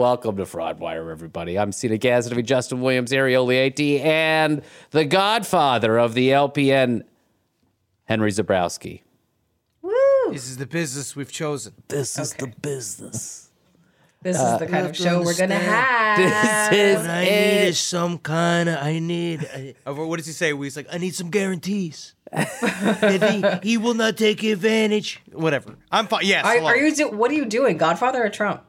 Welcome to Fraudwire, everybody. I'm Seena Cassidy, Justin Williams, Ariel Leaty, and the godfather of the LPN, Henry Zebrowski. Woo! This is the business we've chosen. This is the business. This is the kind of show we're gonna have. This What is I need it. is some kind of. I need. I, uh, what does he say? He's like, I need some guarantees. that he, he will not take advantage. Whatever. I'm fine. Yes. Are, are you? Do, what are you doing, Godfather or Trump?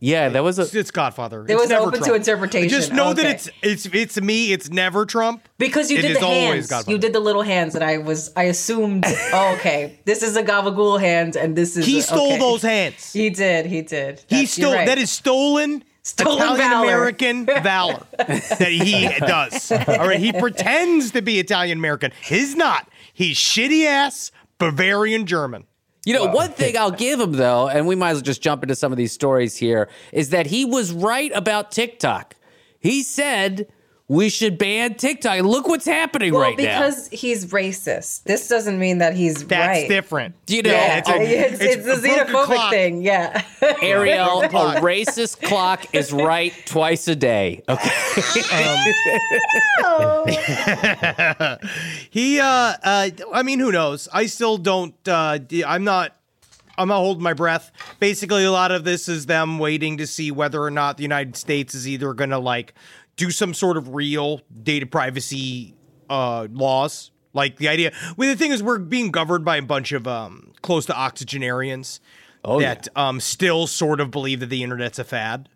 Yeah, that was a. It's, it's Godfather. It It's was never open to Trump. interpretation. Just know Okay. that it's it's it's me. It's never Trump. Because you It did is the always hands. Godfather. You did the little hands, and I was I assumed. oh, okay, this is a gabagool hand, and this is He a- stole okay. those hands. He did. He did. He That's- you're stole. right. That is stolen. Stolen Italian valor. American valor that he does. All right, he pretends to be Italian American. He's not. He's shitty ass Bavarian German. You know, one thing I'll give him though, and we might as well just jump into some of these stories here, is that he was right about TikTok. He said we should ban TikTok. Look what's happening well right now. because he's racist. This doesn't mean that he's That's right. different. You know, Yeah, it's a- it's, it's, it's the a broken xenophobic clock. thing. Yeah. Ariel, a racist clock is right twice a day. Okay. He, uh, uh, I mean, who knows? I still don't. Uh, d- I'm not. I'm not holding my breath. Basically, a lot of this is them waiting to see whether or not the United States is either going to like do some sort of real data privacy uh, laws. Like the idea. Well, the thing is, we're being governed by a bunch of um, close to octogenarians Oh, that um, still sort of believe that the internet's a fad.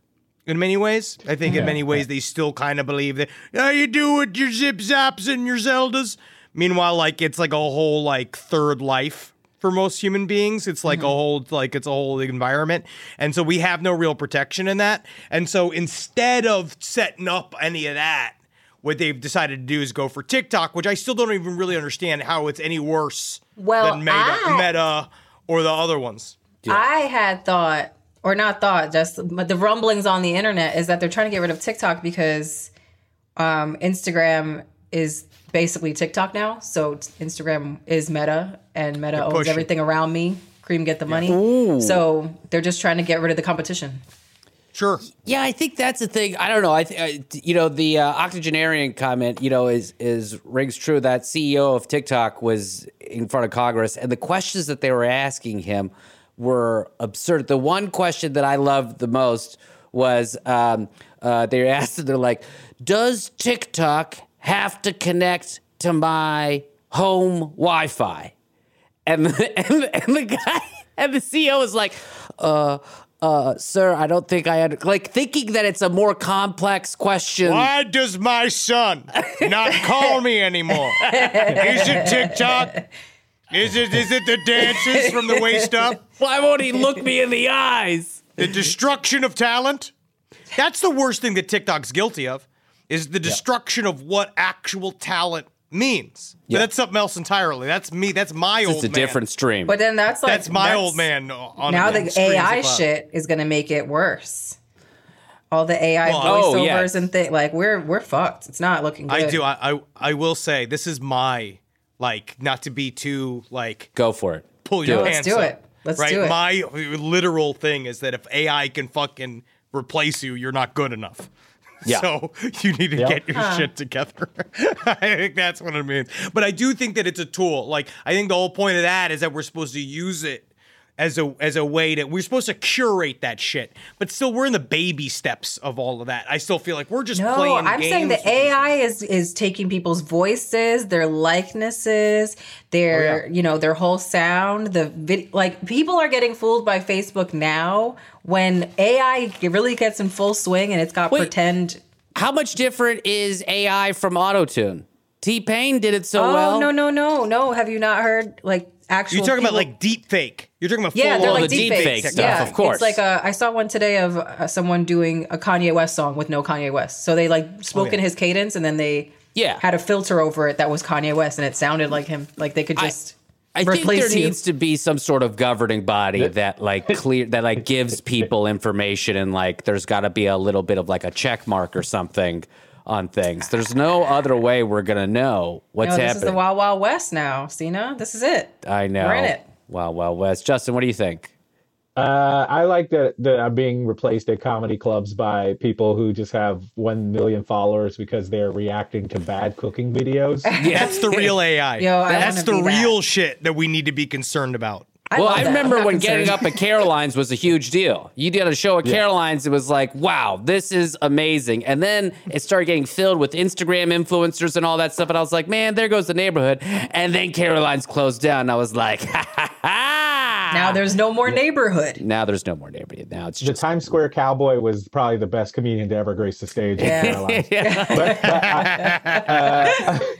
In many ways, I think in many ways they still kind of believe that how you do with your zip zaps and your Zeldas. Meanwhile, like it's like a whole like third life for most human beings. It's like a whole like it's a whole environment, and so we have no real protection in that. And so instead of setting up any of that, what they've decided to do is go for TikTok, which I still don't even really understand how it's any worse Well, than Meta, I- Meta or the other ones. I had thought, or not thought, just but the rumblings on the internet is that they're trying to get rid of TikTok because um, Instagram is basically TikTok now. So Instagram is Meta, and Meta owns pushing. everything around me. Cream get the money. So they're just trying to get rid of the competition. Sure. Yeah, I think that's the thing. I don't know. I, th- I you know, the uh, octogenarian comment, you know, is is rings true. That CEO of TikTok was in front of Congress, and the questions that they were asking him were absurd. The one question that I loved the most was um, uh, they asked they're like, "Does TikTok have to connect to my home Wi-Fi?" And the, and, the, and the guy and the CEO was like, uh, uh, sir, I don't think I had like thinking that it's a more complex question. Why does my son not call me anymore? Is it TikTok? Is it is it the dances from the waist up? Why won't he look me in the eyes? The destruction of talent? That's the worst thing that TikTok's guilty of. Is the destruction of what actual talent means. But Yeah. that's something else entirely. That's me. That's my old man. It's a man. different stream. But then that's like That's my old man. On now the AI shit is gonna make it worse. All the AI Well, oh, voiceovers yes. and things like we're we're fucked. It's not looking good. I do. I, I I will say this is my like not to be too like Go for it. pull your No, let's pants do up, it. Let's right? do it. Right. My literal thing is that if AI can fucking replace you, you're not good enough. Yeah. So you need to get your shit together. I think that's what it means. But I do think that it's a tool. Like I think the whole point of that is that we're supposed to use it as a as a way that we're supposed to curate that shit. But still, we're in the baby steps of all of that. I still feel like we're just No, playing. I'm saying games the AI is is taking people's voices, their likenesses, their oh, you know their whole sound. The vid- like people are getting fooled by Facebook now when AI really gets in full swing and it's got Wait. pretend. How much different is AI from autotune? T Pain did it so Oh well. no no no no! Have you not heard like actual? You're talking about like deep fake. You're talking about Yeah, full they're like the deep deepfake fakes. stuff, yeah, of course. It's like a, I saw one today of uh, someone doing a Kanye West song with no Kanye West. So they like spoke in his cadence and then they Yeah. had a filter over it that was Kanye West and it sounded like him. Like they could just I think there you. needs to be some sort of governing body that like clear that like gives people information and like there's got to be a little bit of like a check mark or something on things. There's no other way we're gonna know what's no, this happening. is the Wild Wild West now. Seena, this is it. I know. We're in it. Wow, wow, West. Justin, what do you think? Uh, I like that that I'm being replaced at comedy clubs by people who just have one million followers because they're reacting to bad cooking videos. That's the real AI. Yo, That's the be that. real shit that we need to be concerned about. I well, I remember when concerned. getting up at Caroline's was a huge deal. You did a show at Caroline's, it was like, wow, this is amazing. And then it started getting filled with Instagram influencers and all that stuff. And I was like, man, there goes the neighborhood. And then Caroline's closed down. I was like, ha ha ha. Now there's no more neighborhood. now there's no more neighborhood. Now it's the just Times Square Cowboy was probably the best comedian to ever grace the stage Yeah. in Carolina. but, but, I-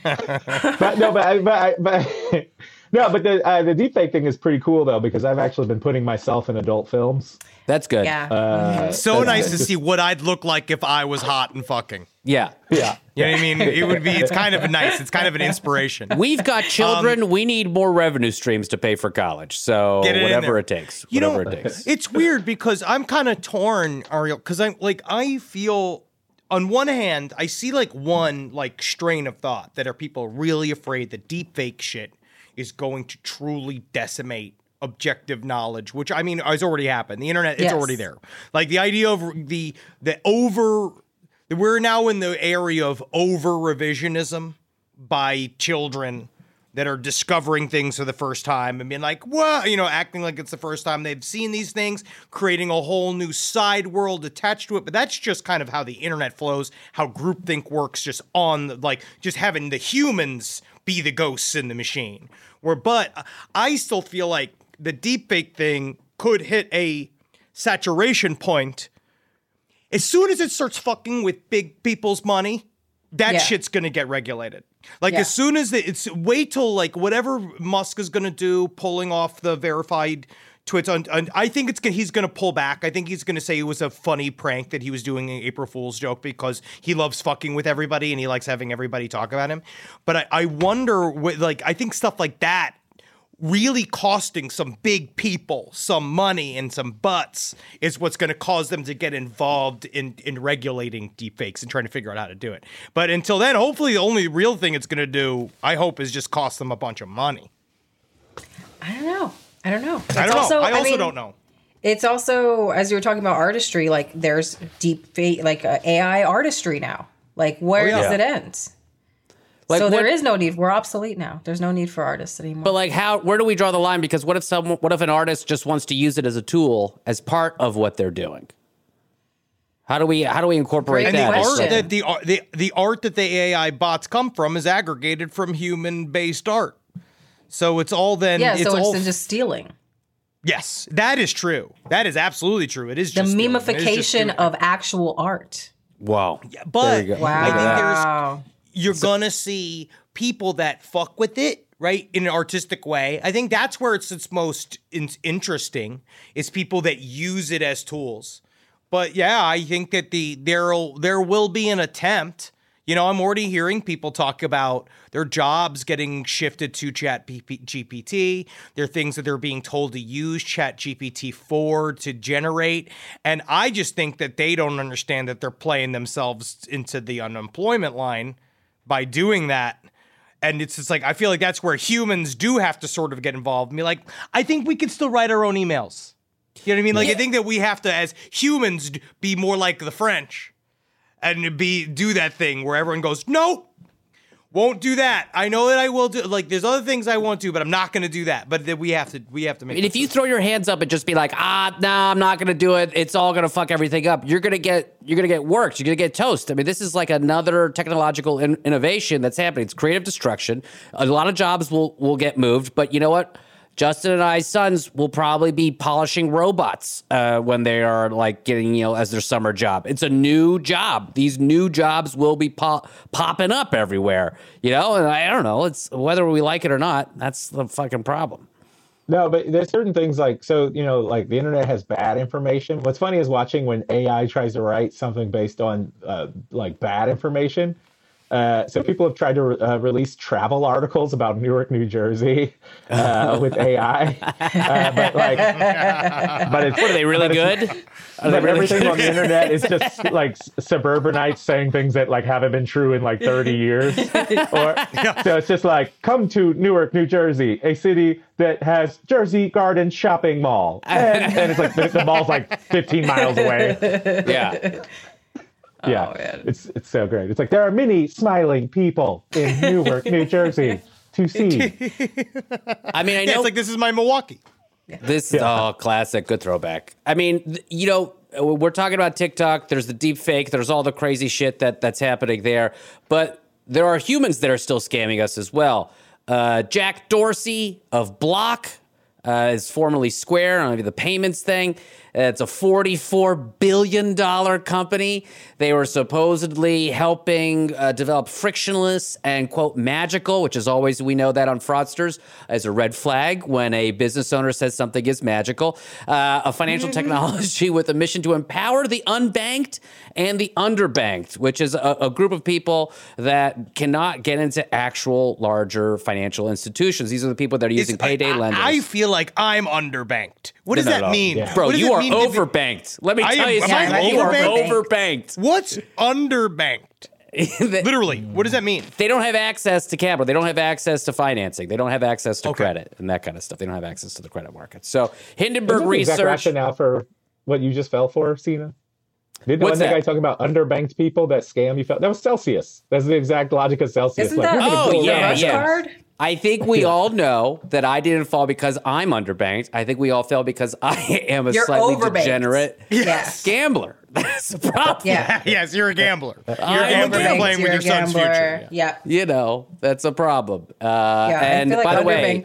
uh, but no, but I- but I- but no, but the uh, the deepfake thing is pretty cool though because I've actually been putting myself in adult films. that's good. Yeah. Uh, So that's- nice to see what I'd look like if I was hot and fucking. Yeah. Yeah. You know what I mean? It would be. It's kind of nice. It's kind of an inspiration. We've got children. we need more revenue streams to pay for college. So Get it whatever it takes. You whatever know, it takes. it's weird because I'm kind of torn, Ariel, because I'm like I feel on one hand I see like one like strain of thought that are people really afraid that deep fake shit is going to truly decimate objective knowledge which i mean has already happened the internet it's Yes. already there like the idea of the the over we're now in the area of over revisionism by children that are discovering things for the first time and being like, what? You know, acting like it's the first time they've seen these things, creating a whole new side world attached to it. But that's just kind of how the internet flows, how groupthink works, just on, the, like, just having the humans be the ghosts in the machine. Where, but I still feel like the deepfake thing could hit a saturation point as soon as it starts fucking with big people's money, that Yeah. shit's gonna get regulated. Like Yeah. as soon as the, it's wait till like whatever Musk is gonna do, pulling off the verified tweets on, on I think it's gonna, he's gonna pull back. I think he's gonna say it was a funny prank that he was doing an April Fool's joke because he loves fucking with everybody and he likes having everybody talk about him. But I, I wonder, what, like I think stuff like that really costing some big people some money and some butts is what's going to cause them to get involved in in regulating deepfakes and trying to figure out how to do it. But until then, hopefully, the only real thing it's going to do, I hope, is just cost them a bunch of money. I don't know. I don't know. I It's don't know. I also mean, don't know. It's also as you were talking about artistry, like there's deep fake, like uh, AI artistry now. Like where Oh, yeah. does it end? Like, so there what- is no need. We're obsolete now. There's no need for artists anymore. But like, how? Where do we draw the line? Because what if someone? What if an artist just wants to use it as a tool as part of what they're doing? How do we? How do we incorporate Great And the that? as art that the, ar- the the art that the AI bots come from is aggregated from human based art. So it's all then. yeah, it's so all it's just stealing. yes, that is true. That is absolutely true. It is The just stealing. It is just memification of actual art. Wow. Yeah, But you go. Wow. I think there's you're gonna see people that fuck with it right in an artistic way i think that's where it's its most in- interesting is people that use it as tools but yeah i think that the there'll there will be an attempt You know, I'm already hearing people talk about their jobs getting shifted to Chat GPT. There are things that they're being told to use Chat GPT for to generate. And I just think that they don't understand that they're playing themselves into the unemployment line by doing that. And it's just like, I feel like that's where humans do have to sort of get involved and be like, I think we can still write our own emails. You know what I mean? Like, I think that we have to, as humans, be more like the French and be do that thing where everyone goes, no, won't do that. I know that I will do. Like, there's other things I want to, but I'm not going to do that. But that we have to, we have to make. I mean, if you throw your hands up and just be like, ah, no, I'm not going to do it. It's all going to fuck everything up. You're going to get, you're going to get worked. You're going to get toast. I mean, this is like another technological in- innovation that's happening. It's creative destruction. A lot of jobs will will get moved, but you know what? Justin and I's sons will probably be polishing robots uh, when they are like getting, you know, as their summer job. It's a new job. These new jobs will be po- popping up everywhere, you know. And I don't know. It's whether we like it or not. That's the fucking problem. No, but there's certain things like so you know like the internet has bad information. What's funny is watching when AI tries to write something based on uh, like bad information. Uh, so people have tried to uh, release travel articles about Newark, New Jersey, uh, with AI, uh, but like, but it's What are they really good? Are they really everything good? on the internet is just like suburbanites saying things that like haven't been true in like 30 years. Or so it's just like, come to Newark, New Jersey, a city that has Jersey Garden Shopping Mall, and, and it's like the, the mall's like 15 miles away. Yeah. Yeah, it's it's so great. It's like there are many smiling people in Newark, New Jersey, to see. I mean, I yeah, know it's like this is my Milwaukee. This is oh, classic, good throwback. I mean, you know, we're talking about TikTok. There's the deep fake. There's all the crazy shit that that's happening there. But there are humans that are still scamming us as well. Uh, Jack Dorsey of Block uh, is formerly Square on the payments thing. It's a $44 billion company. They were supposedly helping uh, develop frictionless and, quote, magical, which is always, we know that on fraudsters, as a red flag when a business owner says something is magical. Uh, a financial technology with a mission to empower the unbanked and the underbanked, which is a, a group of people that cannot get into actual larger financial institutions. These are the people that are using It's- payday I, lenders. I feel like I'm underbanked. What does No, no, that no. mean? Yeah. Bro, What does you it are mean be- overbanked. Let me I tell am- you am something. I You are overbanked? overbanked. What's underbanked? they, Literally, what does that mean? they don't have access to capital. They don't have access to financing. They don't have access to Okay. credit and that kind of stuff. They don't have access to the credit market. So Hindenburg Isn't the exact Research. rationale for what you just fell for, Seena? Didn't What's one that that? guy talking about underbanked people that scam you felt that was Celsius. That's the exact logic of Celsius. Isn't like, that Oh, yeah, rush yeah. card? I think we all know that I didn't fall because I'm underbanked. I think we all fell because I am a You're slightly overbanked. degenerate Yes. gambler. That's the problem. Yeah. yes, you're a gambler. You're a I'm a gambler gambler. playing with You're your a son's future. Yeah. You know, that's a problem. Uh, Yeah. and like by the way,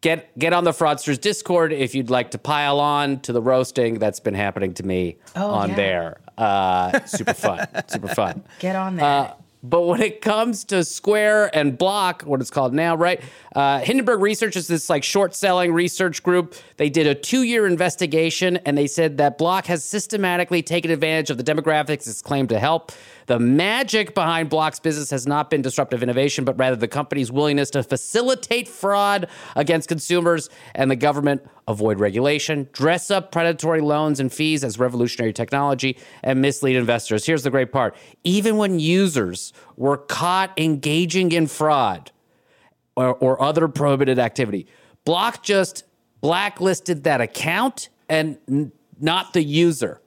get get on the fraudsters discord if you'd like to pile on to the roasting that's been happening to me Oh, on yeah. there uh, super fun super fun Get on there. uh, but when it comes to Square and Block, what it's called now, right? Uh, Hindenburg Research is this like short selling research group. They did a two year investigation and they said that Block has systematically taken advantage of the demographics it's claimed to help. The magic behind Block's business has not been disruptive innovation, but rather the company's willingness to facilitate fraud against consumers and the government avoid regulation, dress up predatory loans and fees as revolutionary technology, and mislead investors. Here's the great part even when users were caught engaging in fraud or, or other prohibited activity, Block just blacklisted that account and n- not the user.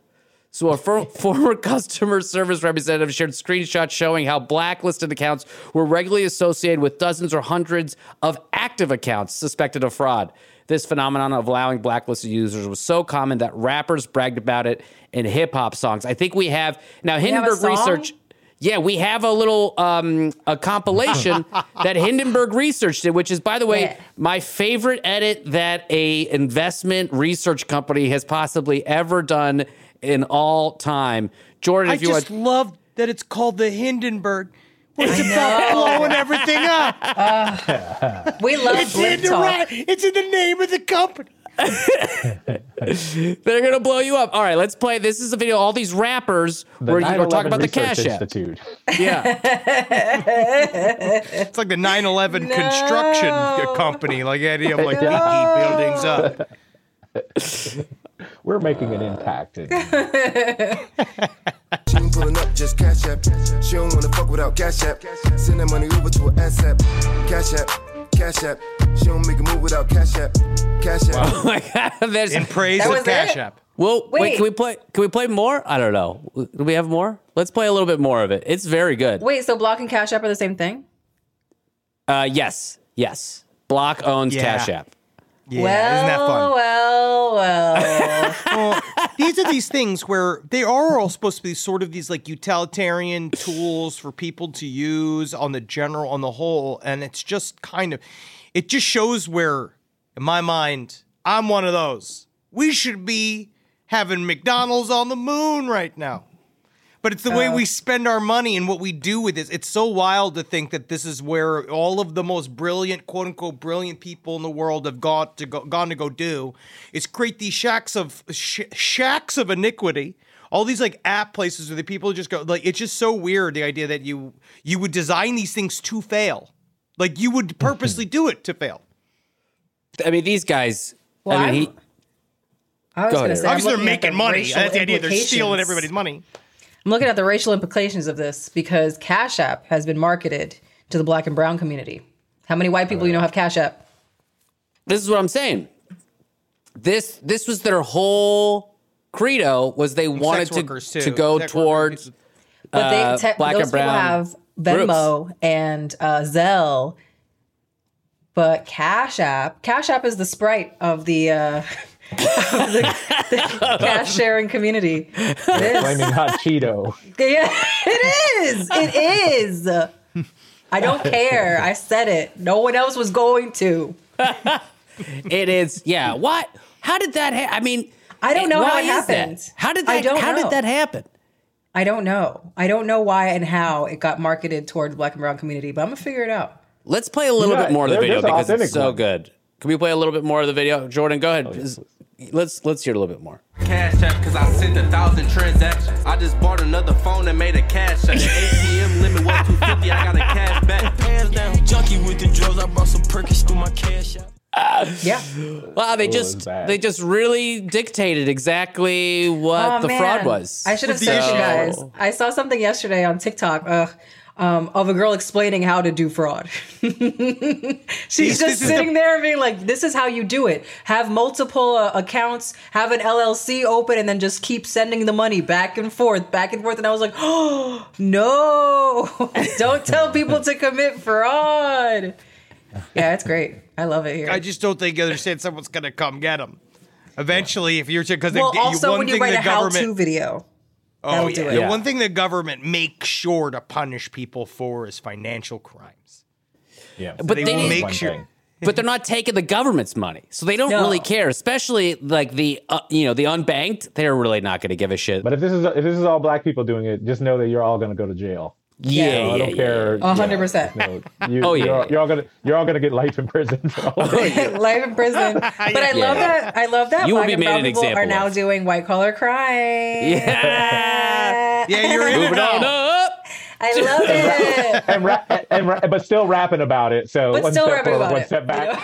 So a for, former customer service representative shared screenshots showing how blacklisted accounts were regularly associated with dozens or hundreds of active accounts suspected of fraud. This phenomenon of allowing blacklisted users was so common that rappers bragged about it in hip hop songs. I think we have now Hindenburg song? Research. Yeah, we have a little um, a compilation that Hindenburg Research did, which is, by the way, Yeah. my favorite edit that a investment research company has possibly ever done in all time. Jordan, I if you just want, love that it's called the Hindenburg. What's about blowing everything up? Uh, we love It's in the Talk. right. It's in the name of the company. They're gonna blow you up. All right, let's play. This is a video. All these rappers The where you were talking about the Research Cash App. Yeah, It's like the 9/11 construction company. Like the idea of like we keep buildings up. We're making an impact. in- She ain't pulling up, just cash app. She don't wanna fuck without cash app. Send that money over to her ass app. Cash app, cash app. She don't make a move without cash app. Cash app. oh my god. There's. In praise That of Cash it? App. Well, wait. Wait. Can we play? Can we play more? I don't know. Do we have more? Let's play a little bit more of it. It's very good. Wait, so Block and Cash App are the same thing? Uh, yes, yes. Block owns Yeah. Cash App. Yeah, well, isn't that fun? well, well. well, these are these things where they are all supposed to be sort of these like utilitarian tools for people to use on the general, on the whole, and it's just kind of, it just shows where, in my mind, I'm one of those. We should be having McDonald's on the moon right now. But it's the way uh. we spend our money and what we do with this. It's so wild to think that this is where all of the most brilliant, quote unquote, brilliant people in the world have gone to go, gone to go do is create these shacks of sh- shacks of iniquity. All these like app places where the people just go like it's just so weird the idea that you you would design these things to fail, like you would purposely do it to fail. I mean, these guys. Well, I mean, he, I was Go going to ahead. say, Obviously, they're looking at the making money. racial That's the idea. They're stealing everybody's money. I'm looking at the racial implications of this because Cash App has been marketed to the black and brown community. How many white people you know have Cash App? this is what I'm saying. This this was their whole credo was they wanted to to go Sex towards workers. But they uh, te- black those and brown people have Venmo and uh, Zelle. But Cash App, Cash App is the sprite of the, uh, of the, the cash sharing community. It is. Flaming hot Cheeto. Yeah, it is. It is. I don't care. I said it. No one else was going to. It is, yeah. What? How did that? Ha- I mean, I don't know why how it is that? happened. How did that? I that? don't how know. did that happen? I don't know. I don't know why and how it got marketed towards black and brown community, but I'm gonna figure it out. Let's play a little Yeah, bit more of the video because it's so one. good. Can we play a little bit more of the video? Jordan, go Oh, ahead. Is- Let's let's hear a little bit more. Cash app, cause I sent a thousand transactions. I just bought another phone and made a cash app. The ATM limit was 250, I got a cash back. Hands down, junkie with the drugs. I brought some Perkins through my cash app. Yeah. Wow, they just they just really dictated exactly what Oh, the man. fraud was. I should have the sent you guys. I saw something yesterday on TikTok uh, um, of a girl explaining how to do fraud. She's just sitting there being like, "This is how you do it. Have multiple uh, accounts, have an LLC open, and then just keep sending the money back and forth, back and forth." And I was like, "Oh no! Don't tell people to commit fraud." Yeah, it's great. I love it here. I just don't think you understand someone's gonna come get them. Eventually, if you're because well, you, also one when you write a how-to government, video, oh that'll yeah, do it. the Yeah. one thing the government makes sure to punish people for is financial crimes. Yeah. But they they will make sure. thing. but they're not taking the government's money, so they don't No. really care. Especially like the uh, you know the unbanked, they're really not going to give a shit. But if this is if this is all black people doing it, just know that you're all going to go to jail. Yeah, So yeah, I don't yeah, care. A hundred percent. No, you, Oh, yeah, you're, yeah. you're all gonna you're all gonna get life in prison. For all this. life in prison. But I Yeah. love that. I love that. You will black be made an people example are now of. doing white collar crime. Yeah. Yeah, you're Moving on now. up. I love it. and, ra- and ra- but still rapping about it. So But one still step rapping forward, about one it, step you back. know?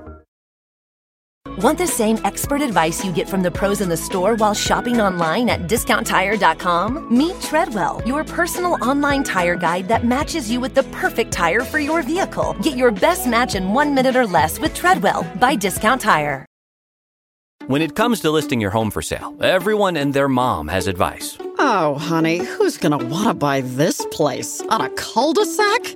Want the same expert advice you get from the pros in the store while shopping online at discounttire.com? Meet Treadwell, your personal online tire guide that matches you with the perfect tire for your vehicle. Get your best match in one minute or less with Treadwell by Discount Tire. When it comes to listing your home for sale, everyone and their mom has advice. Oh, honey, who's gonna want to buy this place? On a cul-de-sac?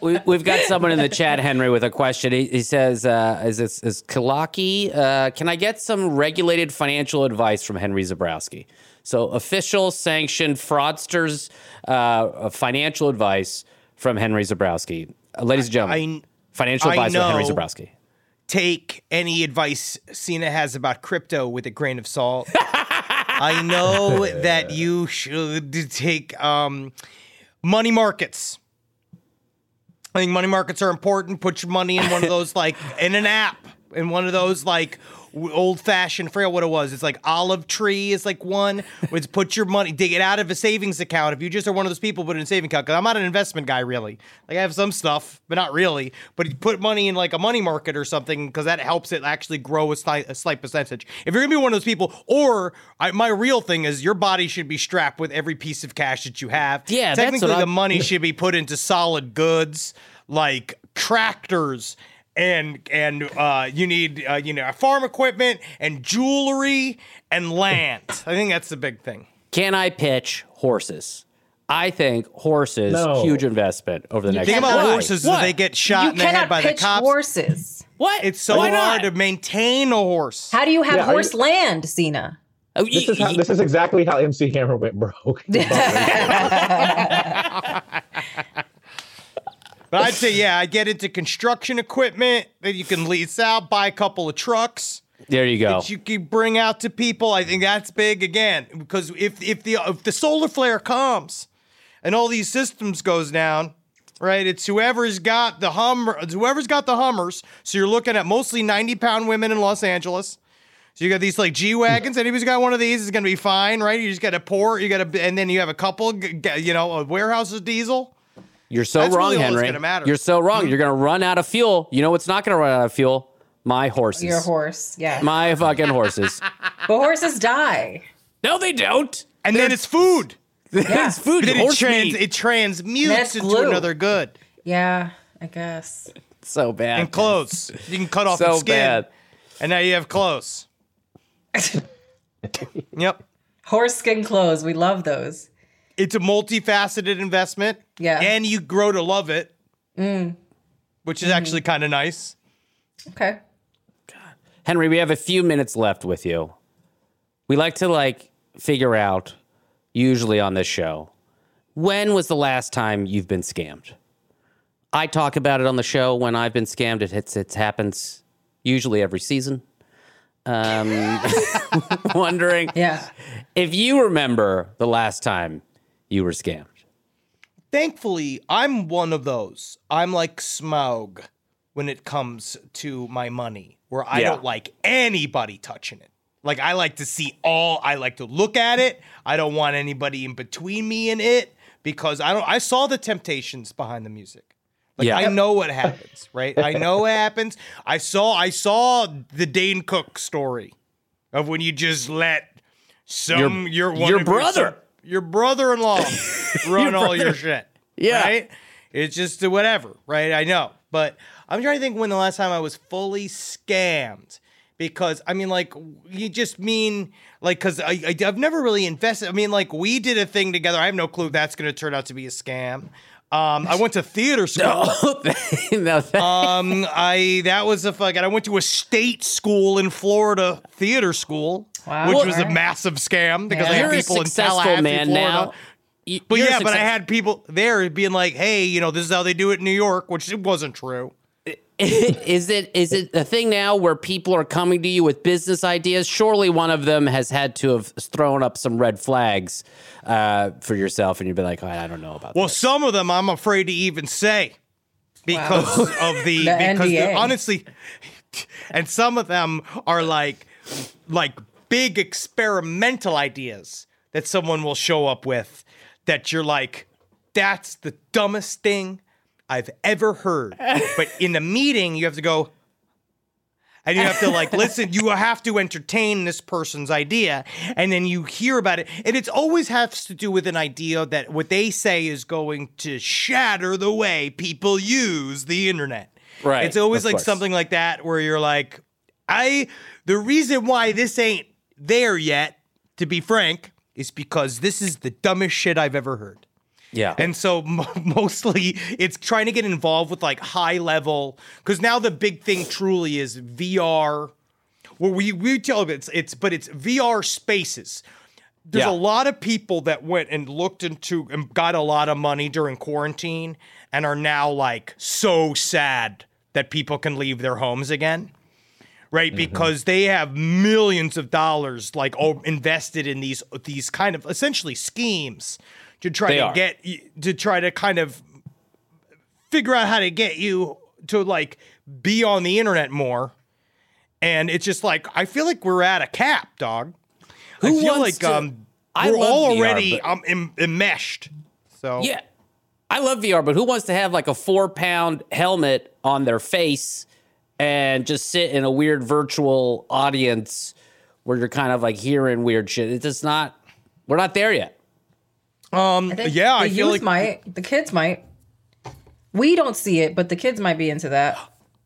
We, we've got someone in the chat, Henry, with a question. He, he says, uh, "Is this is Kalaki? Uh, can I get some regulated financial advice from Henry Zebrowski?" So, official, sanctioned fraudsters, uh, financial advice from Henry Zebrowski. Uh, ladies and gentlemen, financial I advice from Henry Zebrowski. Take any advice Seena has about crypto with a grain of salt. I know that you should take um, money markets. I think money markets are important. Put your money in one of those, like in an app, in one of those, like old fashioned. Forget what it was. It's like Olive Tree is like one. It's put your money, dig it out of a savings account. If you just are one of those people, put it in a saving account. Because I'm not an investment guy, really. Like I have some stuff, but not really. But you put money in like a money market or something because that helps it actually grow a slight, a slight percentage. If you're gonna be one of those people, or I, my real thing is your body should be strapped with every piece of cash that you have. Yeah, technically the money should be put into solid goods like tractors and and uh, you need uh, you know farm equipment and jewelry and land. I think that's the big thing. Can I pitch horses? I think horses No. huge investment over the You next. think about horses What? they get shot You in the head cannot by the cops. horses. What? It's so Why hard not? to maintain a horse. How do you have Yeah, horse you- land, Seena? This is how, this is exactly how MC Hammer went broke. But I'd say yeah, I get into construction equipment that you can lease out, buy a couple of trucks. There you go. that you can bring out to people. I think that's big again because if if the if the solar flare comes and all these systems goes down, right? It's whoever's got the hum, whoever's got the Hummers. So you're looking at mostly 90 pound women in Los Angeles. So you got these like G wagons. Anybody's got one of these is gonna be fine, right? You just got to pour. You got to, and then you have a couple, you know, a warehouse of diesel. You're so That's wrong, really Henry. gonna matter. You're so wrong. Hmm. You're going to run out of fuel. You know what's not going to run out of fuel? My horses. Your horse, yeah. My fucking horses. but horses die. No, they don't. And then it's food. it's food. But then it, trans, meat. it transmutes into glue. another good. Yeah, I guess. so bad. And clothes. You can cut off So its skin. bad. And now you have clothes. yep. Horse skin clothes. We love those. It's a multifaceted investment. Yeah. And you grow to love it, Mm. which is actually kind of nice. Okay. God. Henry, we have a few minutes left with you. We like to like figure out, usually on this show, when was the last time you've been scammed? I talk about it on the show when I've been scammed. It hits, it happens usually every season. Um, wondering, yeah, if you remember the last time you were scammed. Thankfully, I'm one of those. I'm like Smaug when it comes to my money, where I Yeah. don't like anybody touching it. Like I like to see all. I like to look at it. I don't want anybody in between me and it because I don't. I saw the temptations behind the music. Like Yeah. I know what happens, right? I know what happens. I saw. I saw the Dane Cook story of when you just let some your one your of brother. Your brother-in-law run all your shit. Yeah. Right? It's just whatever, right? I know. But I'm trying to think when the last time I was fully scammed. Because I mean, like, you just mean like, because I, I have never really invested. I mean, like, we did a thing together. I have no clue that's going to turn out to be a scam. Um, I went to theater school. no, um, I that was a fucking. I went to a state school in Florida, theater school, Wow. which Well, was a massive scam because Yeah. I had You're a people in successful Tallahassee, man Florida. now. You- But you're a yeah, but I had people there being like, "Hey, you know, this is how they do it in New York," which it wasn't true. is it is it a thing now where people are coming to you with business ideas? Surely one of them has had to have thrown up some red flags uh, for yourself, and you'd be like, oh, I don't know about. Well, some of them I'm afraid to even say because of the The because NDA. honestly, and some of them are like like big experimental ideas that someone will show up with that you're like that's the dumbest thing I've ever heard. but in the meeting you have to go and you have to like listen you have to entertain this person's idea and then you hear about it and it's always has to do with an idea that what they say is going to shatter the way people use the internet Right, it's always like course. something like that where you're like i the reason why this ain't there yet to be frank is because this is the dumbest shit i've ever heard Yeah. and so mo mostly it's trying to get involved with like high level because now the big thing truly is VR. Well, we we tell them it's it's but it's VR spaces. There's Yeah. a lot of people that went and looked into and got a lot of money during quarantine and are now like so sad that people can leave their homes again right? Because they have millions of dollars like invested in these these kind of essentially schemes to try They to are. get to try to kind of figure out how to get you to like be on the internet more. And it's just like i feel like we're at a cap dog. I Who feel wants like to- um I we're all VR, already but- um em- enmeshed so. Yeah. I love VR, but who wants to have like a four pound helmet on their face and just sit in a weird virtual audience where you're kind of like hearing weird shit? It's just not, we're not there yet. um I yeah the i feel like might, the kids might. We don't see it, but the kids might be into that.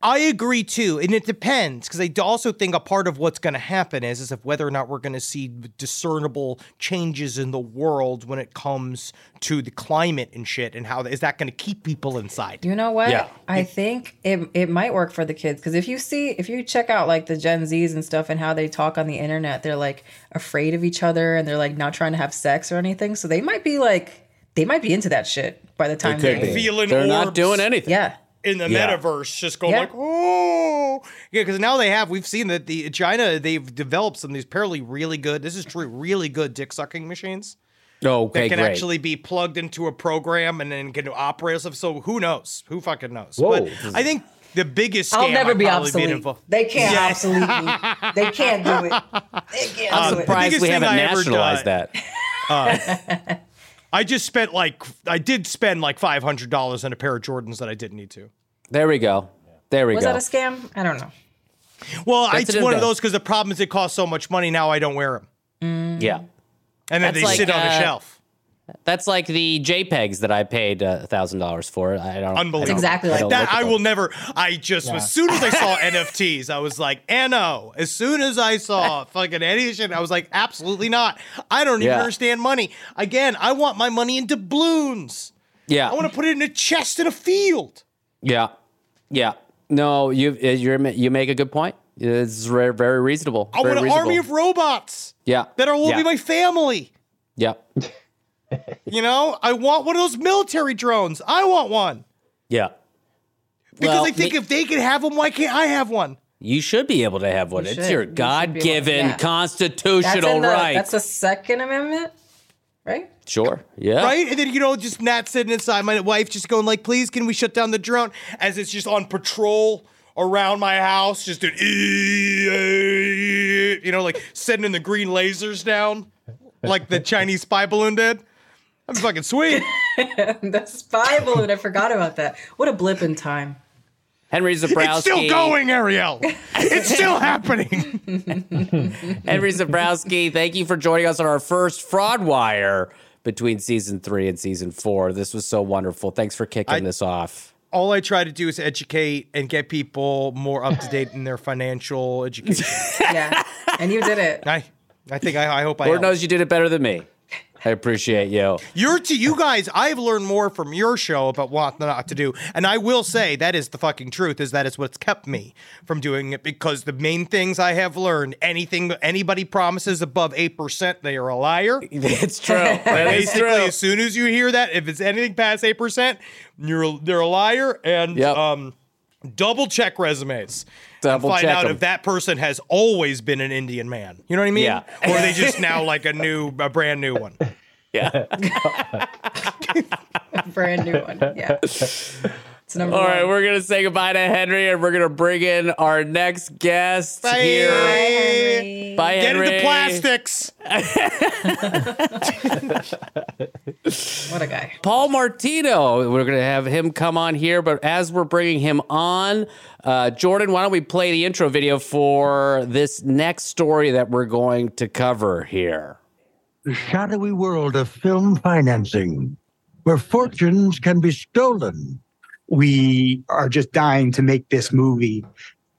I agree too, and it depends because I also think a part of what's going to happen is is if whether or not we're going to see discernible changes in the world when it comes to the climate and shit, and how is that going to keep people inside? You know what? Yeah. I think it it might work for the kids because if you see if you check out like the Gen Zs and stuff and how they talk on the internet, they're like afraid of each other and they're like not trying to have sex or anything. So they might be like they might be into that shit by the time could they be. Feeling They're not doing anything. Yeah. In the Yeah. metaverse, just going Yeah. like, oh, yeah, because now they have. We've seen that the China they've developed some of these apparently really good. This is true, really good dick sucking machines. Oh, okay, that can great. actually be plugged into a program and then can operate stuff. So who knows? Who fucking knows? Whoa. But I think the biggest scam I'll never be obsolete. involved- They can't Yeah. obsolete me. They can't do it. They can't uh, I'm do it. surprised biggest we thing haven't I ever nationalized done- that. Uh, I just spent like I did spend like five hundred dollars on a pair of Jordans that I didn't need to. There we go. There we Was go. Was that a scam? I don't know. Well, That's it's an one of those because the problem is it costs so much money. Now I don't wear them, yeah. and then That's they like, sit on the uh, shelf. That's like the JPEGs that I paid a thousand dollars for. I don't. Unbelievable. I don't- exactly I like That I will never. I just as soon as I saw NFTs, I was like, "No!" As soon as I saw fucking any shit, I was like, "Absolutely not!" I don't even Yeah. understand money. Again, I want my money in doubloons. Yeah. I want to put it in a chest in a field. Yeah, yeah. No, you uh, you're, you make a good point. It's very, very reasonable. I want an reasonable. army of robots yeah that are will yeah. be my family. yeah You know, I want one of those military drones. I want one yeah. because Well, I think ma- if they can have them, why can't I have one? you should be able to have one. You It's should. your You should be able- God-given yeah. Constitutional in the, right. That's the Second Amendment, right? sure. Yeah. Right? And then, you know, just Nat sitting inside, my wife just going like, please, can we shut down the drone? As it's just on patrol around my house, just doing, you know, like sending the green lasers down like the Chinese spy balloon did. I'm fucking sweet. That's spy balloon. I forgot about that. What a blip in time. Henry Zebrowski. It's still going, Ariel. It's still happening. Henry Zebrowski, thank you for joining us on our first Fraud Wire between season three and season four. This was so wonderful. Thanks for kicking I- this off. All I try to do is educate and get people more up to date in their financial education. Yeah. And you did it. I, I think I, I hope I. Lord knows you did it better than me. I appreciate you. You're to you guys. I've learned more from your show about what not to do, and I will say that is the fucking truth. Is that is what's kept me from doing it because the main things I have learned. Anything anybody promises above eight percent, they are a liar. It's true. That Basically, true. as soon as you hear that, if it's anything past eight percent, you're they're a liar. And Yep. um, double check resumes. Double and find check out 'em. if that person has always been an Indian man. You know what I mean? Yeah. Or are they just now like a new, a brand new one? Yeah. Brand new one. Yeah. It's number All one. right, we're gonna say goodbye to Henry, and we're gonna bring in our next guest Bye. here. Henry. Bye, Get Henry. into plastics. What a guy. Paul Martino. We're going to have him come on here, but as we're bringing him on, uh, Jordan, why don't we play the intro video for this next story that we're going to cover here? the shadowy world of film financing, where fortunes can be stolen. We are just dying to make this movie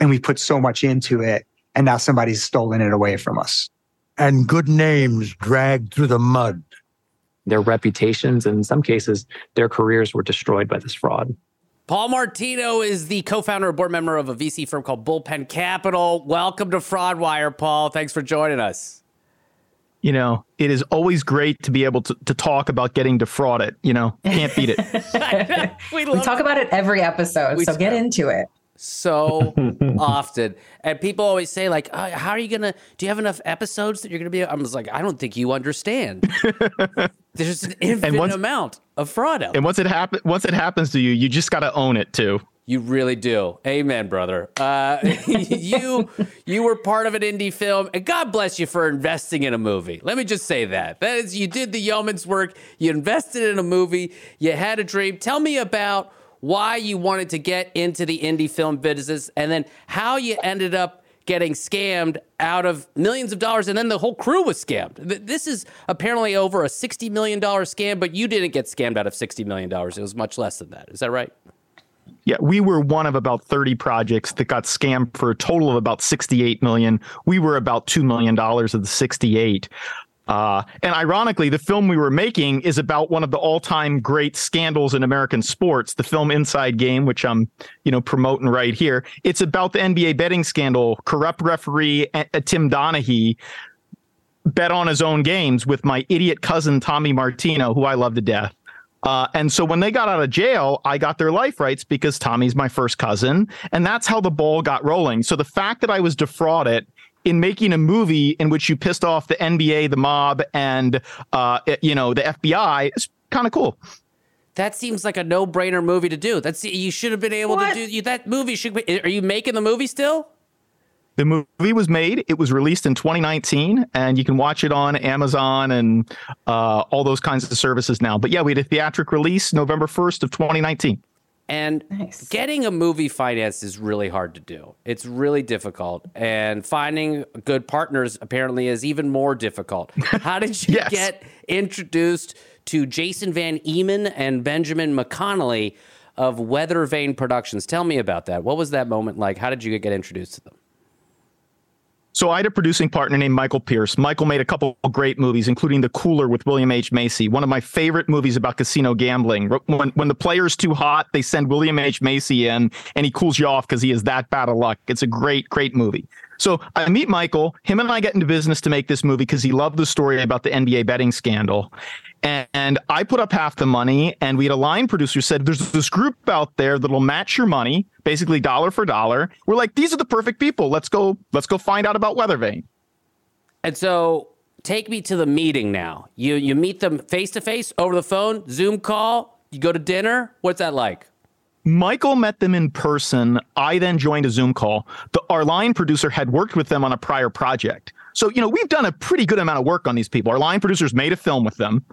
and we put so much into it and now somebody's stolen it away from us and good names dragged through the mud. Their reputations, and in some cases, their careers were destroyed by this fraud. Paul Martino is the co-founder and board member of a VC firm called Bullpen Capital. Welcome to Fraudwire, Paul. Thanks for joining us. You know, it is always great to be able to, to talk about getting defrauded. You know, can't beat it. We, talk about it every episode, so get into it. so often. And people always say, like, oh, how are you going to, do you have enough episodes that you're going to be, I was like, I don't think you understand. There's an infinite once- amount of fraud out and once it happen, once it happens to you, you just got to own it too. You really do. Amen, brother. Uh, you you were part of an indie film, and God bless you for investing in a movie. Let me just say that. That is, you did the yeoman's work. You invested in a movie. You had a dream. Tell me about why you wanted to get into the indie film business, and then how you ended up getting scammed out of millions of dollars, and then the whole crew was scammed. This is apparently over a sixty million dollar scam, but you didn't get scammed out of sixty million dollars. It was much less than that. Is that right? Yeah, we were one of about 30 projects that got scammed for a total of about 68 million. We were about $2 million of the 68. Uh, and ironically, the film we were making is about one of the all-time great scandals in American sports, the film Inside Game, which I'm, you know, promoting right here. It's about the NBA betting scandal. Corrupt referee uh, Tim Donaghy bet on his own games with my idiot cousin Tommy Martino, who I love to death. Uh, and so when they got out of jail, I got their life rights because Tommy's my first cousin. And that's how the ball got rolling. So the fact that I was defrauded in making a movie in which you pissed off the NBA, the mob, and, uh, you know, the FBI is kind of cool. That seems like a no-brainer movie to do. That's you should have been able to do. You, that movie should be. Are you making the movie still? The movie was made. It was released in 2019, and you can watch it on Amazon and uh, all those kinds of services now. But yeah, we had a theatric release November 1st of 2019. And getting a movie financed is really hard to do. It's really difficult, and finding good partners apparently is even more difficult. How did you Yes. get introduced to Jason Van Eman and Benjamin McConley of Weather Vane Productions? Tell me about that. What was that moment like? How did you get introduced to them? So I had a producing partner named Michael Pierce. Michael made a couple great movies, including The Cooler with William H. Macy, one of my favorite movies about casino gambling. When when the player's too hot, they send William H. Macy in, and he cools you off because he is that bad of luck. It's a great, great movie. So I meet Michael. Him and I get into business to make this movie because he loved the story about the NBA betting scandal. And, and I put up half the money, and we had a line producer who said, "There's this group out there that'll match your money, basically dollar for dollar." We're like, "These are the perfect people. Let's go. Let's go find out about Weathervane." And so take me to the meeting now. You you meet them face to face, over the phone, Zoom call, you go to dinner. What's that like? Michael met them in person. I then joined a Zoom call. The, our line producer had worked with them on a prior project. So, you know, we've done a pretty good amount of work on these people. Our line producers made a film with them.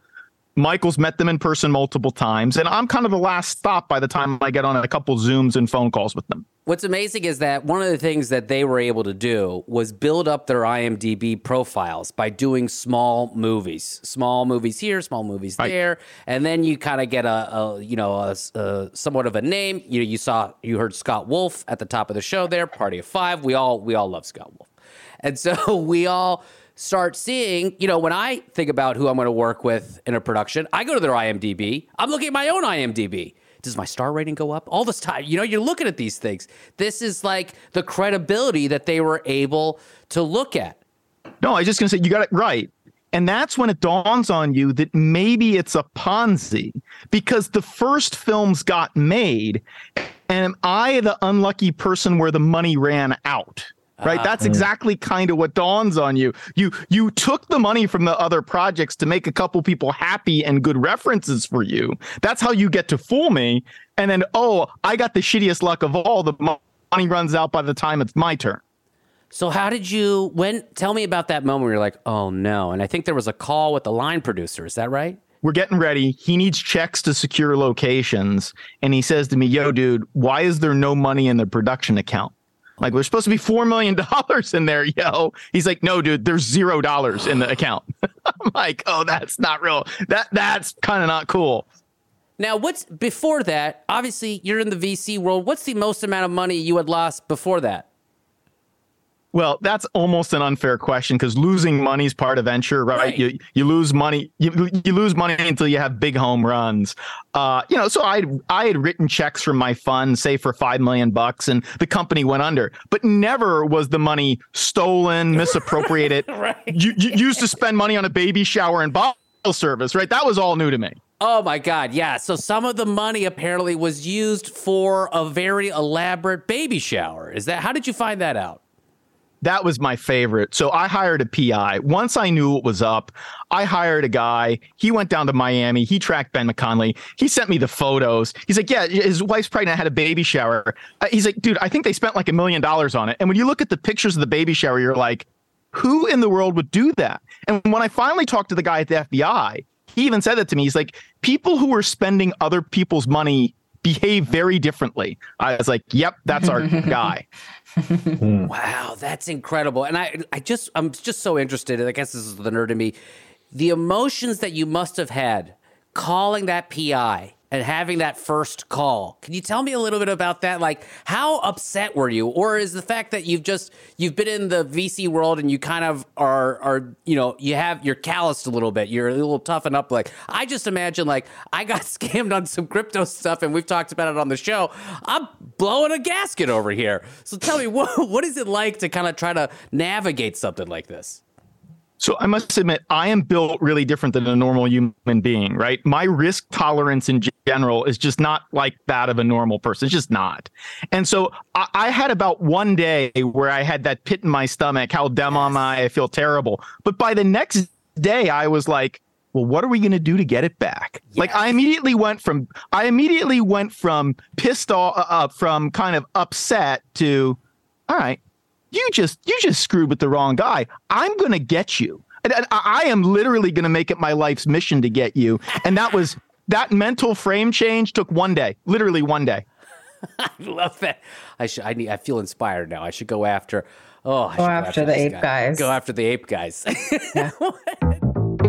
Michael's met them in person multiple times. And I'm kind of the last stop by the time I get on a couple Zooms and phone calls with them. What's amazing is that one of the things that they were able to do was build up their IMDb profiles by doing small movies, small movies here, small movies there, and then you kind of get a, a you know a, a somewhat of a name. You you saw you heard Scott Wolf at the top of the show there, Party of Five. We all we all love Scott Wolf, and so we all start seeing. You know, when I think about who I'm going to work with in a production, I go to their IMDb. I'm looking at my own IMDb does my star rating go up all this time you know you're looking at these things this is like the credibility that they were able to look at No, I was just going to say, you got it right. And that's when it dawns on you that maybe it's a Ponzi because the first films got made and am I the unlucky person where the money ran out? Right? Ah. That's Mm. exactly kind of what dawns on you. You you took the money from the other projects to make a couple people happy and good references for you. That's how you get to fool me. And then oh, I got the shittiest luck of all. The money runs out by the time it's my turn. So how did you when tell me about that moment where you're like, "Oh no." And I think there was a call with the line producer, is that right? we're getting ready. He needs checks to secure locations. And he says to me, Yo, dude, why is there no money in the production account? Like, there's supposed to be $4 million in there, yo. He's like, No, dude, there's zero dollars in the account. I'm like, Oh, that's not real. That That's kind of not cool. Now, what's before that? Obviously, you're in the VC world. What's the most amount of money you had lost before that? Well, that's almost an unfair question because losing money is part of venture, right? You you lose money, you, you lose money until you have big home runs. Uh, you know, so I I had written checks from my fund, say for five million bucks, and the company went under. But never was the money stolen, misappropriated, right. you, you used to spend money on a baby shower and bottle service, right? That was all new to me. Oh my God, yeah. So some of the money apparently was used for a very elaborate baby shower. Is that how did you find that out? That was my favorite. So I hired a PI. Once I knew it was up, I hired a guy. He went down to Miami. He tracked Ben McConley. He sent me the photos. He's like, Yeah, his wife's pregnant, I had a baby shower. Uh, he's like, Dude, I think they spent like a million dollars on it. And when you look at the pictures of the baby shower, you're like, Who in the world would do that? And when I finally talked to the guy at the FBI, he even said that to me. He's like, People who are spending other people's money behave very differently. I was like, Yep, that's our guy. Hmm. Wow, that's incredible. And I I just I'm just so interested. I guess this is the nerd in me. The emotions that you must have had calling that PI and having that first call. Can you tell me a little bit about that? Like how upset were you? Or is the fact that you've just you've been in the VC world and you kind of are are, you know, you have you're calloused a little bit. You're a little toughened up like I just imagine like I got scammed on some crypto stuff and we've talked about it on the show. I'm blowing a gasket over here. So tell me what what is it like to kind of try to navigate something like this? So I must admit, I am built really different than a normal human being, right? My risk tolerance in general is just not like that of a normal person. It's just not. And so I, I had about one day where I had that pit in my stomach. How dumb am I? I feel terrible. But by the next day, I was like, well, what are we going to do to get it back? Like I immediately went from I immediately went from pissed off, uh, from kind of upset to, all right, you just you just screwed with the wrong guy. I'm going to get you. And, and I I am literally going to make it my life's mission to get you. And that was that mental frame change took one day, literally one day. I love that. I should. I need. I feel inspired now. I should go after. Oh, I should Go after the ape guy. guys. Go after the ape guys.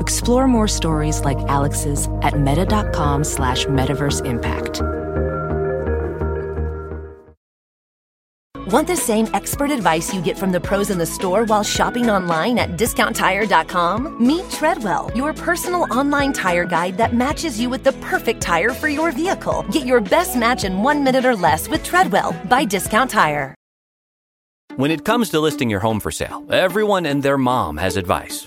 Explore more stories like Alex's at meta.com slash metaverse impact. Want the same expert advice you get from the pros in the store while shopping online at discounttire.com? Meet Treadwell, your personal online tire guide that matches you with the perfect tire for your vehicle. Get your best match in one minute or less with Treadwell by Discount Tire. When it comes to listing your home for sale, everyone and their mom has advice.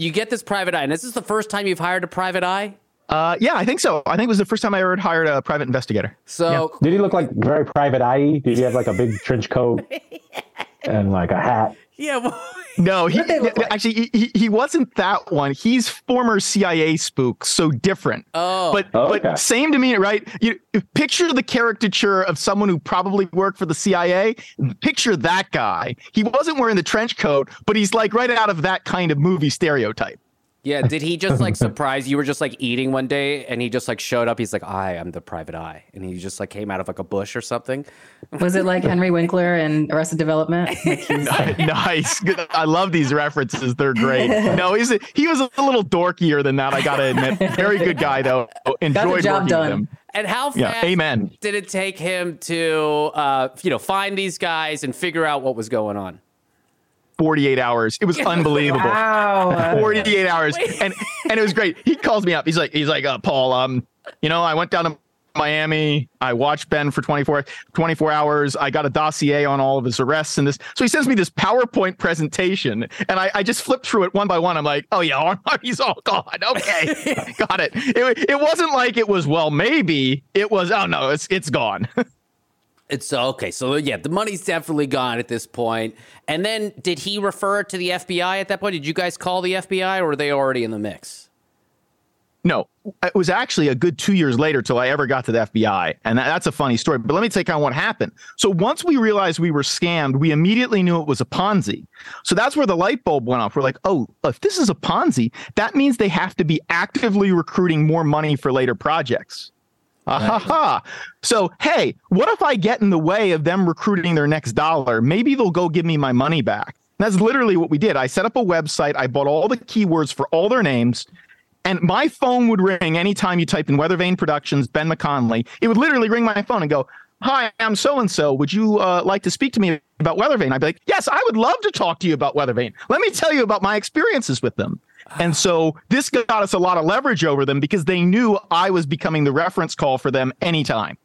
You get this private eye, and this is the first time you've hired a private eye. Uh, yeah, I think so. I think it was the first time I ever hired a private investigator. So Did he look like very private eye? Did he have like a big trench coat and like a hat? Yeah. Well, No, he actually he, he- he wasn't that one. He's former CIA spook, so different. Oh, but Oh, okay. but same to me, right? You picture the caricature of someone who probably worked for the CIA. Picture that guy. He wasn't wearing the trench coat, but he's like right out of that kind of movie stereotype. Yeah. Did he just like surprise you? Were just like eating one day, and he just like showed up. He's like, "I am the private eye," and he just like came out of like a bush or something. Was it like Henry Winkler and Arrested Development? Like nice. I love these references. They're great. No, he's a, he was a little dorkier than that. I gotta admit. Very good guy though. Enjoyed job working done. with him. And how Yeah, fast amen. did it take him to, uh, you know, find these guys and figure out what was going on? 48 hours. It was unbelievable. Wow. 48 hours. And and it was great. He calls me up. He's like, he's like, uh, Paul, um, you know, I went down to Miami. I watched Ben for 24, 24 hours. I got a dossier on all of his arrests and this. So he sends me this PowerPoint presentation. And I, I just flipped through it one by one. I'm like, oh yeah, he's all gone. Okay. got it. it. It wasn't like it was, well, maybe. It was, oh no, it's it's gone. It's okay. So yeah, the money's definitely gone at this point. And then did he refer it to the FBI at that point? Did you guys call the FBI or were they already in the mix? No, it was actually a good two years later till I ever got to the FBI. And that, that's a funny story. But let me take on what happened. So once we realized we were scammed, we immediately knew it was a Ponzi. So that's where the light bulb went off. We're like, oh, if this is a Ponzi, that means they have to be actively recruiting more money for later projects. Ah, ha, ha. So, hey, what if I get in the way of them recruiting their next dollar? Maybe they'll go give me my money back. And that's literally what we did. I set up a website, I bought all the keywords for all their names, and my phone would ring anytime you type in Weather Vane Productions, Ben McConley. It would literally ring my phone and go, Hi, I'm so and so. Would you uh, like to speak to me about Weather Vane? I'd be like, Yes, I would love to talk to you about Weather Vane. Let me tell you about my experiences with them. And so this got us a lot of leverage over them because they knew I was becoming the reference call for them anytime.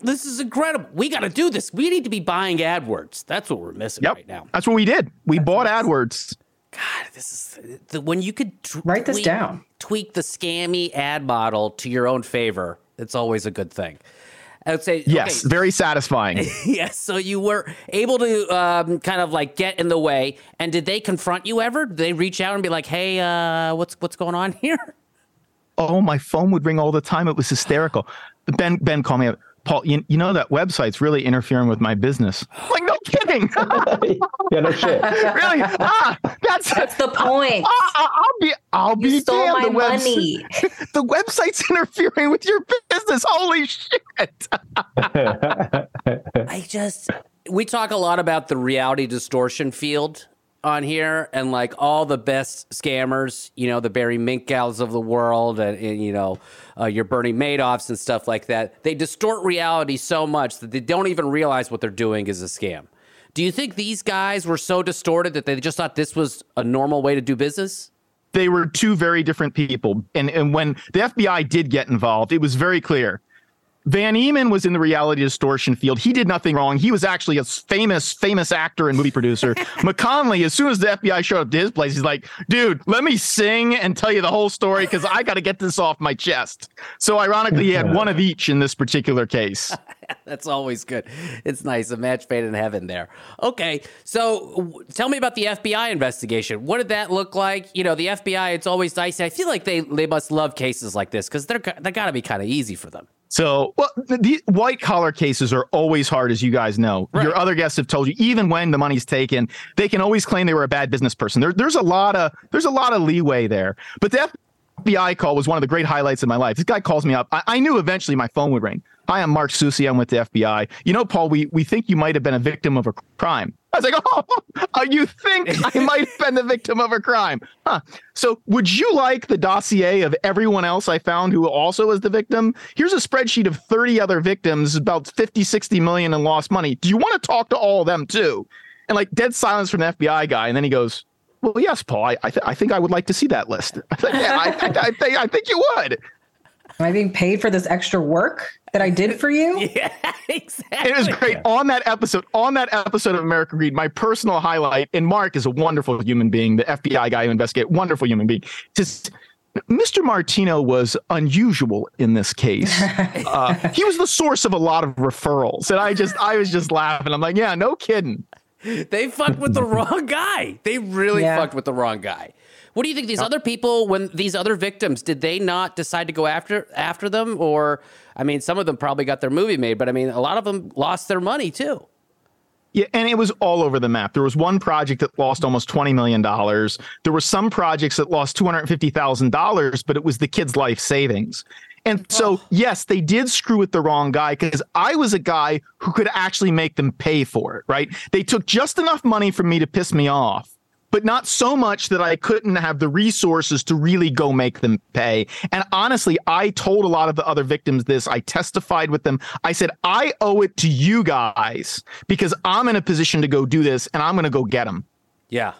This is incredible. We got to do this. We need to be buying AdWords. That's what we're missing Yep. right now. That's what we did. We bought AdWords. God, this is the, when you could t- Write this tweak- down. Tweak the scammy ad model to your own favor. It's always a good thing. I would say Yes, okay, very satisfying. yes. So you were able to um, kind of like get in the way, and did they confront you ever? Did they reach out and be like, "Hey, uh, what's what's going on here?" oh, my phone would ring all the time. It was hysterical. Ben Ben called me up. Paul, you, you know that website's really interfering with my business. I'm like, no kidding. Yeah, no shit. really? Ah, that's That's the point. Ah, ah, I'll be I'll You be stole damned. my the webs- money. the website's interfering with your business. Holy shit. I just we talk a lot about the reality distortion field on here and like all the best scammers, you know, the Barry Minkows of the world and, and, you know, uh, your Bernie Madoffs and stuff like that. They distort reality so much that they don't even realize what they're doing is a scam. Do you think these guys were so distorted that they just thought this was a normal way to do business? they were two very different people. And and when the FBI did get involved, it was very clear. Van Eman was in the reality distortion field. He did nothing wrong. He was actually a famous, famous actor and movie producer. McConley, as soon as the FBI showed up to his place, he's like, dude, let me sing and tell you the whole story because I got to get this off my chest. So, ironically, he had one of each in this particular case. That's always good. It's nice. A match made in heaven there. Okay. So w- tell me about the FBI investigation. What did that look like? You know, the FBI, it's always dicey. I feel like they, they must love cases like this because they're, they got to be kind of easy for them. So, well, the, the white collar cases are always hard, as you guys know. Your other guests have told you, even when the money's taken, they can always claim they were a bad business person. There, there's a lot of there's a lot of leeway there. But the FBI call was one of the great highlights of my life. This guy calls me up. I, I knew eventually my phone would ring. Hi, I'm Mark Susi. I'm with the FBI. You know, Paul, we we think you might have been a victim of a crime. I was like, oh, uh, you think I might have been the victim of a crime? Huh. So, would you like the dossier of everyone else I found who also was the victim? Here's a spreadsheet of 30 other victims, about 50, 60 million in lost money. Do you want to talk to all of them too? And like dead silence from the FBI guy. And then he goes, well, yes, Paul, I, I, th- I think I would like to see that list. I was like, yeah, I, I, I, think, I think you would. Am I being paid for this extra work that I did for you? yeah, exactly. It was great on that episode. On that episode of American Greed, my personal highlight, and Mark is a wonderful human being, the FBI guy who investigated, wonderful human being. Just Mr. Martino was unusual in this case. Uh, he was the source of a lot of referrals, and I just, I was just laughing. I'm like, yeah, no kidding. They fucked with the wrong guy. They really Yeah. fucked with the wrong guy. What do you think? These other people, when these other victims, did they not decide to go after after them, or I mean, some of them probably got their movie made, but I mean, a lot of them lost their money too. Yeah, and it was all over the map. There was one project that lost almost $20 million. There were some projects that lost $250,000, but it was the kid's life savings. And so, yes, they did screw with the wrong guy because I was a guy who could actually make them pay for it, right? They took just enough money from me to piss me off, but not so much that I couldn't have the resources to really go make them pay. And honestly, I told a lot of the other victims this. I testified with them. I said, I owe it to you guys because I'm in a position to go do this and I'm going to go get them. Yeah.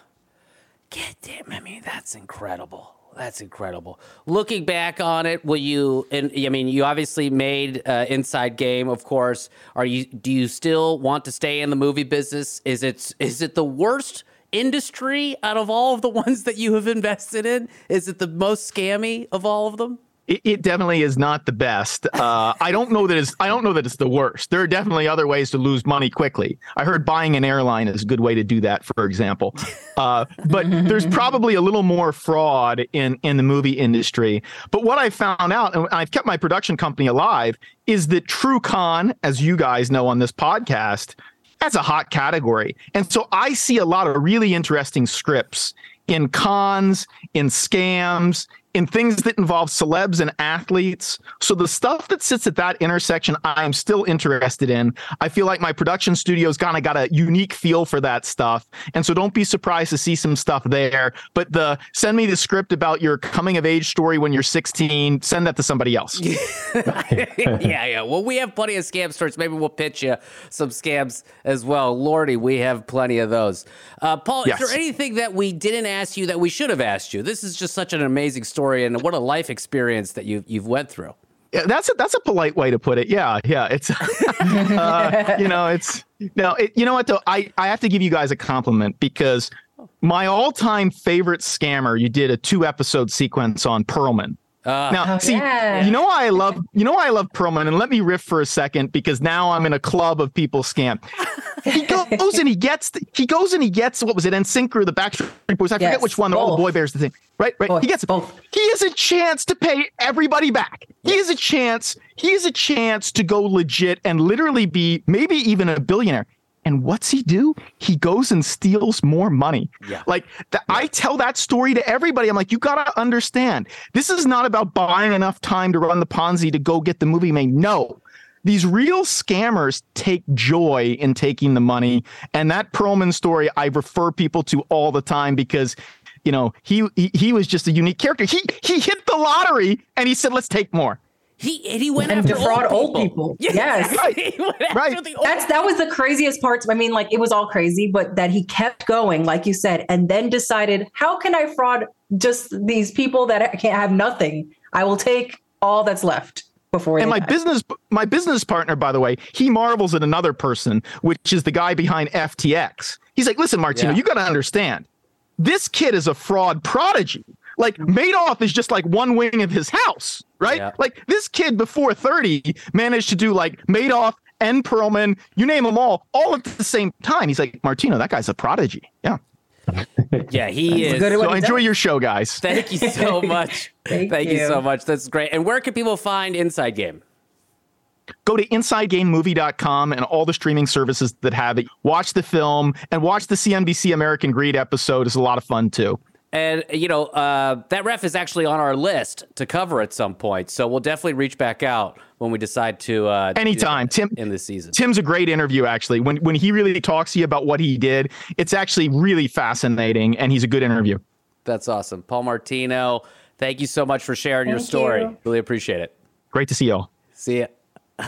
Get them. I mean, that's incredible. That's incredible. Looking back on it, will you? And I mean, you obviously made uh, Inside Game, of course. Are you? Do you still want to stay in the movie business? Is it? Is it the worst industry out of all of the ones that you have invested in? Is it the most scammy of all of them? It, it definitely is not the best. Uh, I don't know that it's. I don't know that it's the worst. There are definitely other ways to lose money quickly. I heard buying an airline is a good way to do that, for example. Uh, but there's probably a little more fraud in in the movie industry. But what I found out, and I've kept my production company alive, is that True Con, as you guys know on this podcast, that's a hot category. And so I see a lot of really interesting scripts in cons, in scams, in things that involve celebs and athletes. So the stuff that sits at that intersection, I'm still interested in. I feel like my production studio's kind of got a unique feel for that stuff. And so don't be surprised to see some stuff there. But the send me the script about your coming of age story when you're 16, send that to somebody else. yeah, yeah. Well, we have plenty of scam stories. Maybe we'll pitch you some scams as well. Lordy, we have plenty of those. Uh, Paul, Yes. is there anything that we didn't ask you that we should have asked you? This is just such an amazing story and what a life experience that you you've went through. Yeah, that's a that's a polite way to put it. Yeah, yeah. It's uh, you know, it's no, it, you know what though. I I have to give you guys a compliment because my all time favorite scammer. You did a two episode sequence on Pearlman. Uh, now, Oh, see, yeah. you know why I love you know why I love Pearlman, and let me riff for a second because now I'm in a club of people scam. He goes and he gets the, he goes and he gets what was it, NSYNC or the Backstreet Boys? I forget which one. All the both. boy bears the thing, right? Right. he gets both. He has a chance to pay everybody back. He has a chance. He has a chance to go legit and literally be maybe even a billionaire. And what's he do? He goes and steals more money. Yeah. Like th- I tell that story to everybody. I'm like, you gotta understand. This is not about buying enough time to run the Ponzi to go get the movie made. No. These real scammers take joy in taking the money. And that Pearlman story I refer people to all the time because you know, he, he he was just a unique character. He he hit the lottery and he said, "Let's take more." He he went and after defraud old old people. people. Yeah, Yes. he went after Right. That's that was the craziest part. I mean, like it was all crazy, but that he kept going, like you said, and then decided, how can I fraud just these people that can't have nothing? I will take all that's left before. And they my die. business my business partner, by the way, he marvels at another person, which is the guy behind FTX. He's like, listen, Martino, Yeah. you got to understand, this kid is a fraud prodigy. Like Madoff is just like one wing of his house, right? Yeah. Like this kid before 30 managed to do like Madoff and Pearlman, you name them all, all at the same time. He's like, Martino, that guy's a prodigy. Yeah. Yeah, he is. So enjoy your show, guys. Thank you so much. Thank you. you. so much. That's great. And where can people find Inside Game? go to insidegamemovie.com and all the streaming services that have it. Watch the film and watch the CNBC American Greed episode. It's a lot of fun too. And you know uh, that ref is actually on our list to cover at some point, so we'll definitely reach back out when we decide to. Uh, do Anytime, that Tim. in this season. Tim's a great interview actually. When when he really talks to you about what he did, it's actually really fascinating and he's a good interview. That's awesome, Paul Martino. Thank you so much for sharing your story. you. Really appreciate it. Great to see y'all. See ya.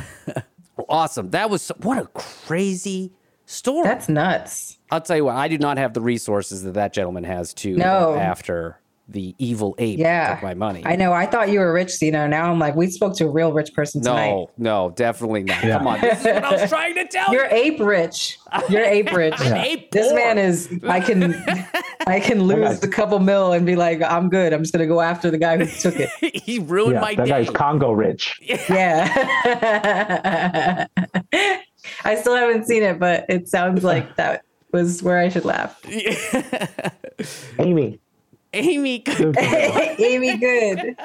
Awesome. That was what a crazy story. That's nuts. I'll tell you what. I do not have the resources that that gentleman has to No. after the evil ape Yeah. took my money. I know. I thought you were rich, Seena. Now I'm like, we spoke to a real rich person tonight. no, no, definitely not. Come on, this is what I was trying to tell You're ape rich. You're ape rich. I'm ape this man is. I can, I can lose a couple mil and be like, I'm good. I'm just gonna go after the guy who took it. he ruined yeah, that guy's Congo rich. Yeah. I still haven't seen it, but it sounds like that was where I should laugh. Amy. Amy. Good. Amy, good.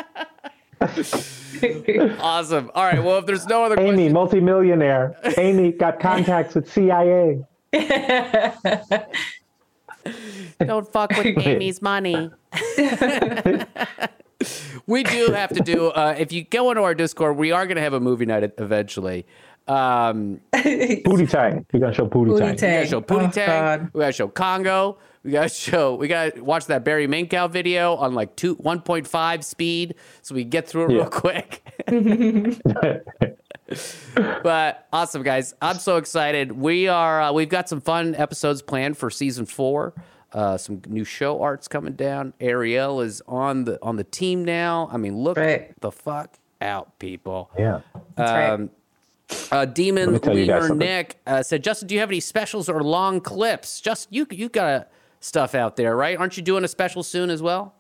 awesome. All right. Well, if there's no other Amy, multimillionaire. Amy got contacts with CIA. Don't fuck with Amy's money. we do have to do. Uh, if you go into our Discord, we are going to have a movie night eventually. Um, Pootie Tang. You gotta show Pootie, We Tang. we gotta show Pootie Oh, Tang. We gotta show Congo. We gotta show. We gotta watch that Barry Minkow video on like two one point five speed, so we can get through it real quick. but awesome, guys! I'm so excited. We are. Uh, we've got some fun episodes planned for season four. Uh, some new show arts coming down. Ariel is on the on the team now. I mean, look the fuck out, people. Yeah. That's right. Uh, Demon Let me tell you guys Leaner something. Nick uh, said, Justin, do you have any specials or long clips? Just you, you got uh, stuff out there, right? Aren't you doing a special soon as well?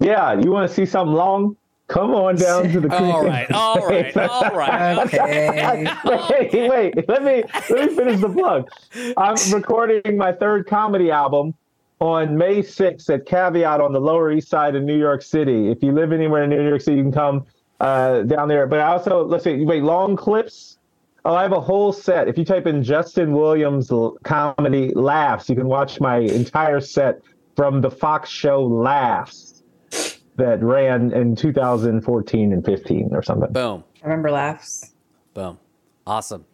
Yeah, you want to see something long? Come on down to the. All right, all right, all right. Okay. wait, wait. Let me let me finish the plug. I'm recording my third comedy album on May 6th at Caveat on the Lower East Side of New York City. If you live anywhere in New York City, you can come uh, down there. But I also let's see. Wait, long clips. Oh, I have a whole set. If you type in Justin Williams l- comedy laughs, you can watch my entire set from the Fox show Laughs that ran in 2014 and 15 or something. Boom. I remember laughs. Boom. Awesome.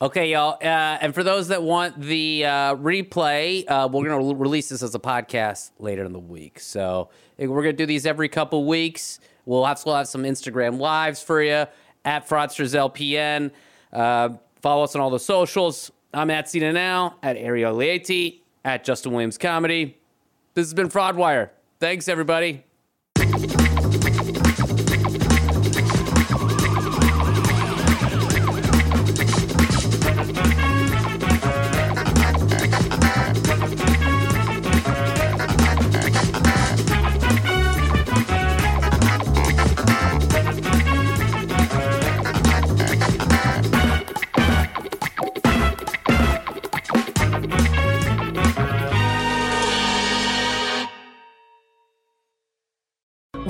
Okay, y'all. Uh, and for those that want the uh, replay, uh, we're going to release this as a podcast later in the week. So we're going to do these every couple weeks. We'll have, we'll have some Instagram lives for you at Fraudsters LPN. Uh, follow us on all the socials. I'm at Seena Now, at Ariel Leaty, at Justin Williams Comedy. This has been Fraudwire. Thanks, everybody.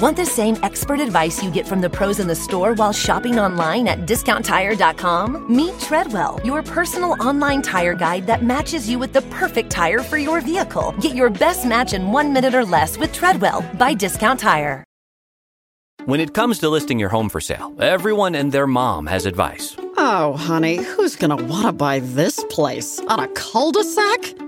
Want the same expert advice you get from the pros in the store while shopping online at discounttire.com? Meet Treadwell, your personal online tire guide that matches you with the perfect tire for your vehicle. Get your best match in one minute or less with Treadwell by Discount Tire. When it comes to listing your home for sale, everyone and their mom has advice. Oh, honey, who's gonna want to buy this place? On a cul-de-sac?